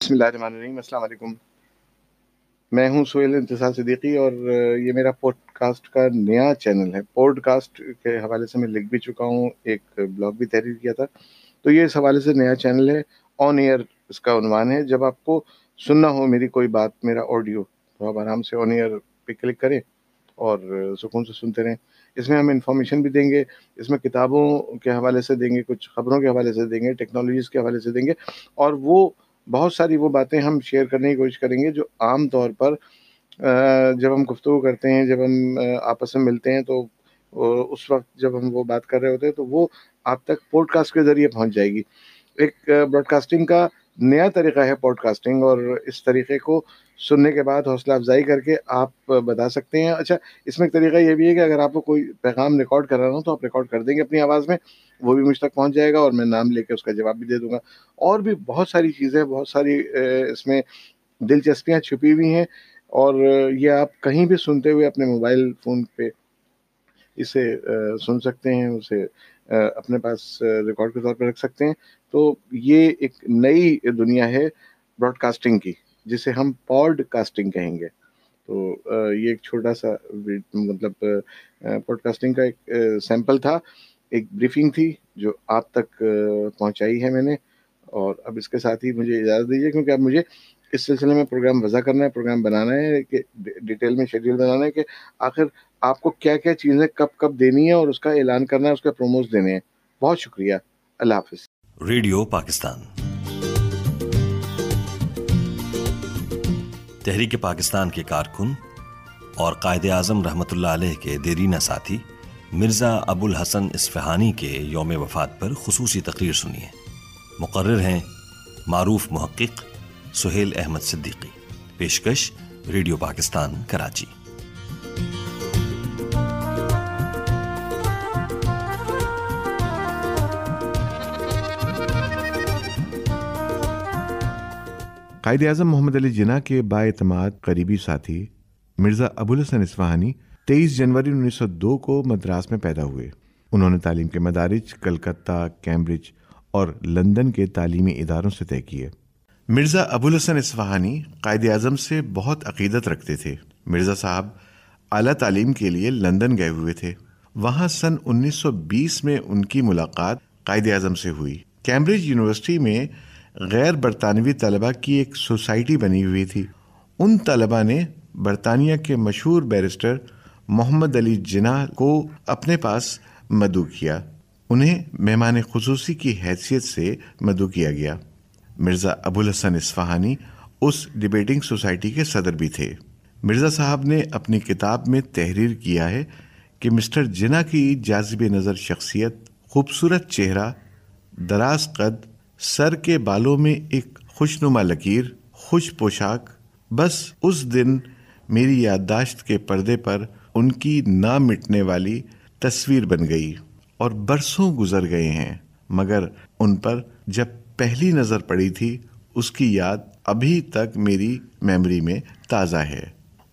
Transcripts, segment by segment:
بسم اللہ الرحمن الرحیم، السلام علیکم۔ میں ہوں سہیل انتصار صدیقی اور یہ میرا پوڈ کاسٹ کا نیا چینل ہے۔ پوڈ کاسٹ کے حوالے سے میں لکھ بھی چکا ہوں، ایک بلاگ بھی تحریر کیا تھا۔ تو یہ اس حوالے سے نیا چینل ہے آن ایئر اس کا عنوان ہے۔ جب آپ کو سننا ہو میری کوئی بات، میرا آڈیو تو آپ آرام سے آن ایئر پہ کلک کریں اور سکون سے سنتے رہیں۔ اس میں ہم انفارمیشن بھی دیں گے، اس میں کتابوں کے حوالے سے دیں گے، کچھ خبروں کے حوالے سے دیں گے ٹیکنالوجیز کے حوالے سے دیں گے اور وہ بہت ساری وہ باتیں ہم شیئر کرنے کی کوشش کریں گے جو عام طور پر جب ہم گفتگو کرتے ہیں، جب ہم آپس میں ملتے ہیں تو اس وقت جب ہم وہ بات کر رہے ہوتے ہیں تو وہ آپ تک پوڈ کاسٹ کے ذریعے پہنچ جائے گی۔ ایک براڈ کاسٹنگ کا نیا طریقہ ہے پوڈ کاسٹنگ اور اس طریقے کو سننے کے بعد حوصلہ افزائی کر کے آپ بتا سکتے ہیں۔ اچھا اس میں ایک طریقہ یہ بھی ہے کہ اگر آپ کو کوئی پیغام ریکارڈ کر رہا ہوں تو آپ ریکارڈ کر دیں گے اپنی آواز میں، وہ بھی مجھ تک پہنچ جائے گا اور میں نام لے کے اس کا جواب بھی دے دوں گا۔ اور بھی بہت ساری چیزیں، بہت ساری اس میں دلچسپیاں چھپی ہوئی ہیں اور یہ آپ کہیں بھی سنتے ہوئے اپنے موبائل فون پہ اسے سن سکتے ہیں، اسے اپنے پاس ریکارڈ کے طور پہ رکھ سکتے ہیں۔ تو یہ ایک نئی دنیا ہے براڈ کاسٹنگ کی، جسے ہم پوڈ کاسٹنگ کہیں گے۔ تو یہ ایک چھوٹا سا مطلب پوڈ کاسٹنگ کا ایک سیمپل تھا۔ ایک بریفنگ تھی جو آپ تک پہنچائی ہے میں نے۔ اور اب اس کے ساتھ ہی مجھے اجازت دیجیے، کیونکہ اب مجھے اس سلسلے میں پروگرام وضع کرنا ہے، پروگرام بنانا ہے، کہ ڈیٹیل میں شیڈیول بنانا ہے کہ آخر آپ کو کیا کیا چیزیں کب کب دینی ہے اور اس کا اعلان کرنا ہے، اس کے پروموز دینے ہیں۔ بہت شکریہ۔ اللہ حافظ۔ ریڈیو پاکستان۔ تحریک پاکستان کے کارکن اور قائد اعظم رحمۃ اللہ علیہ کے دیرینہ ساتھی مرزا ابو الحسن اسفہانی کے یوم وفات پر خصوصی تقریر سنیے مقرر ہیں معروف محقق سہیل احمد صدیقی۔ پیشکش ریڈیو پاکستان، کراچی۔ قائد اعظم محمد علی جناح کے با اعتماد قریبی ساتھی مرزا ابو الحسن اسفہانی تیئیس جنوری انیس سو دو کو مدراس میں پیدا ہوئے۔ انہوں نے تعلیم کے مدارج، کلکتہ، کیمبرج اور لندن کے تعلیمی اداروں سے طے کیے۔ مرزا ابو الحسن اسفہانی قائد اعظم سے بہت عقیدت رکھتے تھے۔ مرزا صاحب اعلیٰ تعلیم کے لیے لندن گئے ہوئے تھے۔ وہاں سن انیس سو بیس میں ان کی ملاقات قائد اعظم سے ہوئی۔ کیمبرج یونیورسٹی میں غیر برطانوی طلبہ کی ایک سوسائٹی بنی ہوئی تھی۔ ان طلبہ نے برطانیہ کے مشہور بیرسٹر محمد علی جناح کو اپنے پاس مدعو کیا۔ انہیں مہمان خصوصی کی حیثیت سے مدعو کیا گیا۔ مرزا ابو الحسن اسفہانی اس ڈبیٹنگ سوسائٹی کے صدر بھی تھے۔ مرزا صاحب نے اپنی کتاب میں تحریر کیا ہے کہ مسٹر جنا کی جازب نظر شخصیت، خوبصورت چہرہ، دراز قد سر کے بالوں میں ایک خوش نما لکیر، خوش پوشاک، بس اس دن میری یادداشت کے پردے پر ان کی نہ مٹنے والی تصویر بن گئی اور برسوں گزر گئے ہیں، مگر ان پر جب پہلی نظر پڑی تھی، اس کی یاد ابھی تک میری میموری میں تازہ ہے۔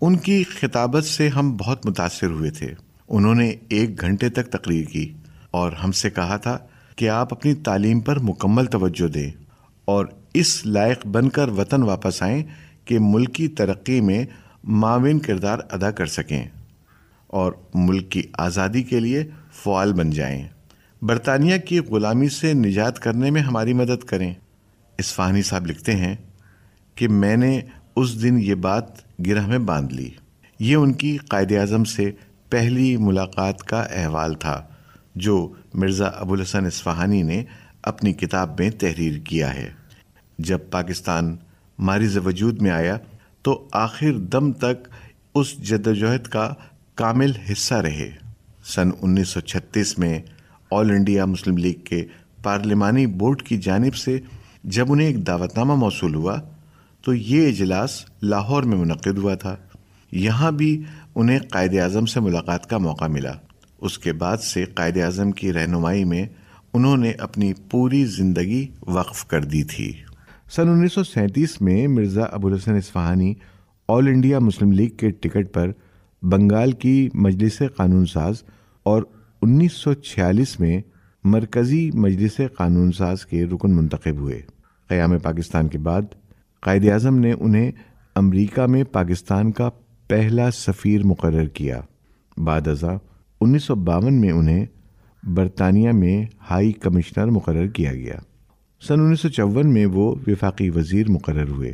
ان کی خطابت سے ہم بہت متاثر ہوئے تھے۔ انہوں نے ایک گھنٹے تک تقریر کی اور ہم سے کہا تھا کہ آپ اپنی تعلیم پر مکمل توجہ دیں اور اس لائق بن کر وطن واپس آئیں کہ ملکی ترقی میں معاون کردار ادا کر سکیں اور ملک کی آزادی کے لیے فعال بن جائیں۔ برطانیہ کی غلامی سے نجات کرنے میں ہماری مدد کریں۔ اسفانی صاحب لکھتے ہیں کہ میں نے اس دن یہ بات گرہ میں باندھ لی۔ یہ ان کی قائد اعظم سے پہلی ملاقات کا احوال تھا جو مرزا ابو الحسن اسفہانی نے اپنی کتاب میں تحریر کیا ہے۔ جب پاکستان مارز وجود میں آیا تو آخر دم تک اس جدوجہد کا کامل حصہ رہے۔ سن انیس سو چھتیس میں آل انڈیا مسلم لیگ کے پارلیمانی بورڈ کی جانب سے جب انہیں ایک دعوت نامہ موصول ہوا تو یہ اجلاس لاہور میں منعقد ہوا تھا۔ یہاں بھی انہیں قائد اعظم سے ملاقات کا موقع ملا۔ اس کے بعد سے قائد اعظم کی رہنمائی میں انہوں نے اپنی پوری زندگی وقف کر دی تھی۔ سن انیس سو سینتیس میں Mirza Abu Alhasan Ispahani All India Muslim League کے ٹکٹ پر بنگال کی مجلس قانون ساز اور انیس سو چھیالیس میں مرکزی مجلس قانون ساز کے رکن منتخب ہوئے۔ قیام پاکستان کے بعد قائد اعظم نے انہیں امریکہ میں پاکستان کا پہلا سفیر مقرر کیا۔ بعد ازاں انیس سو باون میں انہیں برطانیہ میں ہائی کمشنر مقرر کیا گیا۔ سن انیس سو چون میں وہ وفاقی وزیر مقرر ہوئے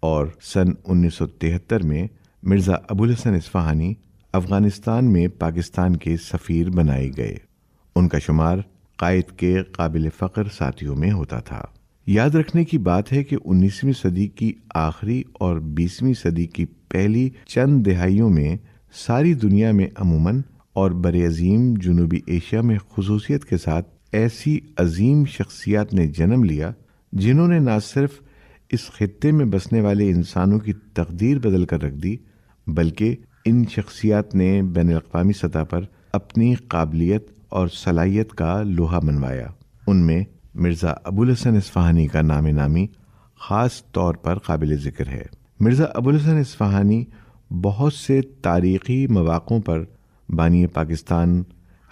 اور سن انیس سو تہتر میں مرزا ابوالحسن اسفہانی افغانستان میں پاکستان کے سفیر بنائے گئے۔ ان کا شمار قائد کے قابل فخر ساتھیوں میں ہوتا تھا۔ یاد رکھنے کی بات ہے کہ انیسویں صدی کی آخری اور بیسویں صدی کی پہلی چند دہائیوں میں ساری دنیا میں عموماً اور بر عظیم جنوبی ایشیا میں خصوصیت کے ساتھ ایسی عظیم شخصیات نے جنم لیا جنہوں نے نہ صرف اس خطے میں بسنے والے انسانوں کی تقدیر بدل کر رکھ دی، بلکہ ان شخصیات نے بین الاقوامی سطح پر اپنی قابلیت اور صلاحیت کا لوہا منوایا ان میں مرزا ابوالحسن اسفہانی کا نام نامی خاص طور پر قابل ذکر ہے۔ مرزا ابوالحسن اسفہانی بہت سے تاریخی مواقعوں پر بانی پاکستان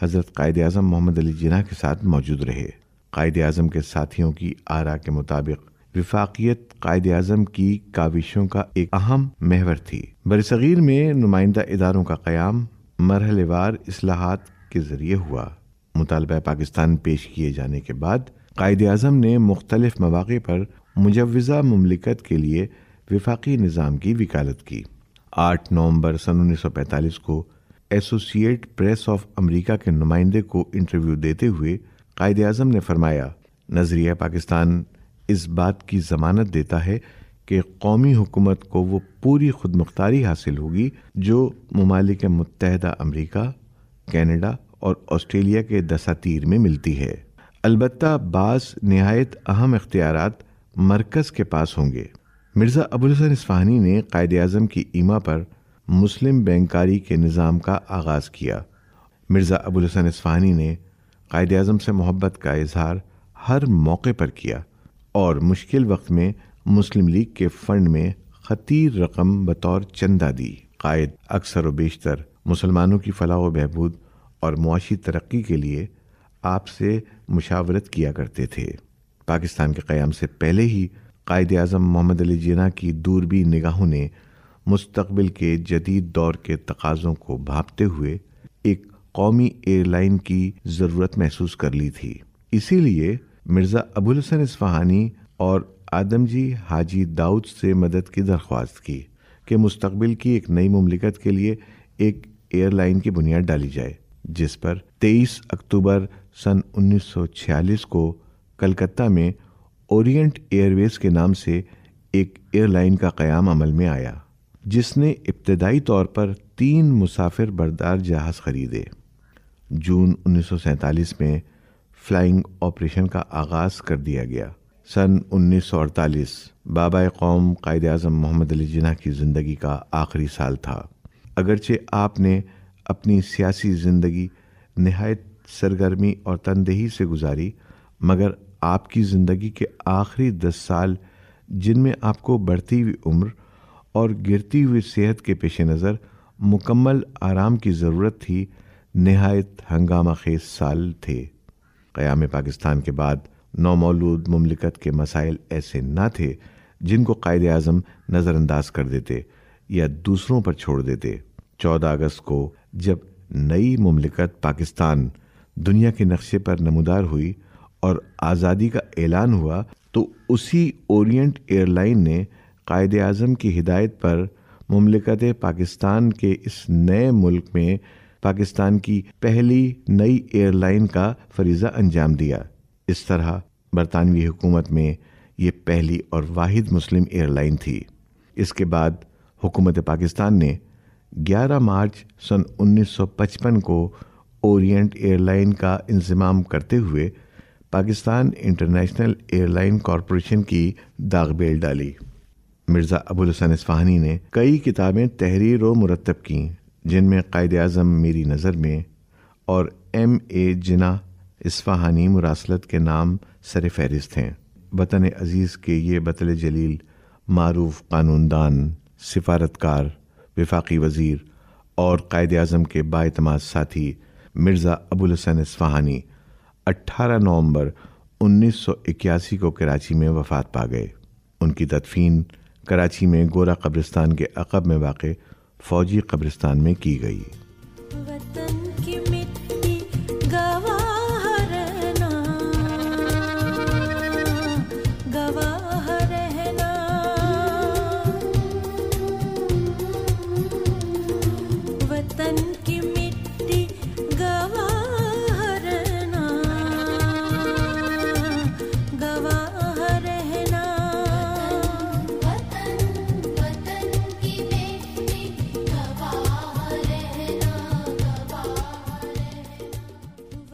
حضرت قائد اعظم محمد علی جناح کے ساتھ موجود رہے۔ قائد اعظم کے ساتھیوں کی آرا کے مطابق وفاقیت قائد اعظم کی کاوشوں کا ایک اہم محور تھی۔ برصغیر میں نمائندہ اداروں کا قیام مرحلے وار اصلاحات کے ذریعے ہوا۔ مطالبہ پاکستان پیش کیے جانے کے بعد قائد اعظم نے مختلف مواقع پر مجوزہ مملکت کے لیے وفاقی نظام کی وکالت کی۔ آٹھ نومبر سن انیس سو پینتالیس کو ایسوسیٹ پریس آف امریکہ کے نمائندے کو انٹرویو دیتے ہوئے قائد اعظم نے فرمایا، نظریہ پاکستان اس بات کی ضمانت دیتا ہے کہ قومی حکومت کو وہ پوری خود مختاری حاصل ہوگی جو ممالک متحدہ امریکہ، کینیڈا اور آسٹریلیا کے دساتیر میں ملتی ہے۔ البتہ بعض نہایت اہم اختیارات مرکز کے پاس ہوں گے۔ مرزا ابوالحسن اسفہانی نے قائد اعظم کی ایما پر مسلم بینکاری کے نظام کا آغاز کیا۔ مرزا ابوالحسن اسفہانی نے قائد اعظم سے محبت کا اظہار ہر موقع پر کیا اور مشکل وقت میں مسلم لیگ کے فنڈ میں خطیر رقم بطور چندہ دی۔ قائد اکثر و بیشتر مسلمانوں کی فلاح و بہبود اور معاشی ترقی کے لیے آپ سے مشاورت کیا کرتے تھے۔ پاکستان کے قیام سے پہلے ہی قائد اعظم محمد علی جناح کی دوربی نگاہوں نے مستقبل کے جدید دور کے تقاضوں کو بھاپتے ہوئے ایک قومی ایئر لائن کی ضرورت محسوس کر لی تھی۔ اسی لیے مرزا ابوالحسن اسفہانی اور آدم جی حاجی داؤد سے مدد کی درخواست کی کہ مستقبل کی ایک نئی مملکت کے لیے ایک ایئر لائن کی بنیاد ڈالی جائے، جس پر تیئیس اکتوبر سن انیس سو چھیالیس کو کلکتہ میں اورینٹ ایئر ویز کے نام سے ایک ایئر لائن کا قیام عمل میں آیا۔ جس نے ابتدائی طور پر تین مسافر بردار جہاز خریدے۔ جون انیس سو سینتالیس میں فلائنگ آپریشن کا آغاز کر دیا گیا۔ سن انیس سو اڑتالیس، بابا قوم قائد اعظم محمد علی جناح کی زندگی کا آخری سال تھا۔ اگرچہ آپ نے اپنی سیاسی زندگی نہایت سرگرمی اور تندہی سے گزاری، مگر آپ کی زندگی کے آخری دس سال جن میں آپ کو بڑھتی ہوئی عمر اور گرتی ہوئی صحت کے پیش نظر مکمل آرام کی ضرورت تھی، نہایت ہنگامہ خیز سال تھے۔ قیام پاکستان کے بعد نومولود مملکت کے مسائل ایسے نہ تھے جن کو قائد اعظم نظر انداز کر دیتے یا دوسروں پر چھوڑ دیتے۔ چودہ اگست کو جب نئی مملکت پاکستان دنیا کے نقشے پر نمودار ہوئی اور آزادی کا اعلان ہوا، تو اسی اورینٹ ایئر لائن نے قائد اعظم کی ہدایت پر مملکت پاکستان کے اس نئے ملک میں پاکستان کی پہلی نئی ایئر لائن کا فریضہ انجام دیا۔ اس طرح برطانوی حکومت میں یہ پہلی اور واحد مسلم ایئر لائن تھی۔ اس کے بعد حکومت پاکستان نے گیارہ مارچ سن انیس سو پچپن کو اورینٹ ایئر لائن کا انضمام کرتے ہوئے Pakistan international air line corporation کی داغ بیل ڈالی۔ مرزا ابوالحسن اسفہانی نے کئی کتابیں تحریر و مرتب کیں، جن میں قائد اعظم میری نظر میں اور ایم اے جنا اسفہانی مراسلت کے نام سر فہرست ہیں۔ وطن عزیز کے یہ بطل جلیل معروف قانون دان سفارتکار، وفاقی وزیر اور قائد اعظم کے باعتماد ساتھی مرزا ابوالحسن اسفہانی اٹھارہ نومبر انیس سو اکیاسی کو کراچی میں وفات پا گئے۔ ان کی تدفین کراچی میں گورا قبرستان کے عقب میں واقع فوجی قبرستان میں کی گئی۔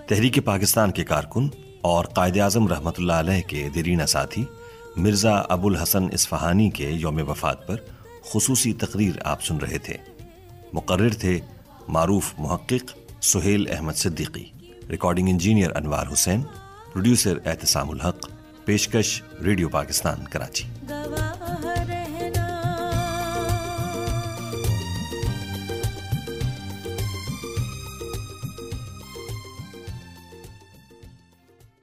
تحریک پاکستان کے کارکن اور قائد اعظم رحمۃ اللہ علیہ کے دیرینہ ساتھی مرزا ابو الحسن اسفہانی کے یوم وفات پر خصوصی تقریر آپ سن رہے تھے۔ مقرر تھے معروف محقق Sohail Ahmed Siddiqui, recording engineer Anwar Hussain, producer Ehtesham Ulhaq, پیشکش ریڈیو پاکستان، کراچی۔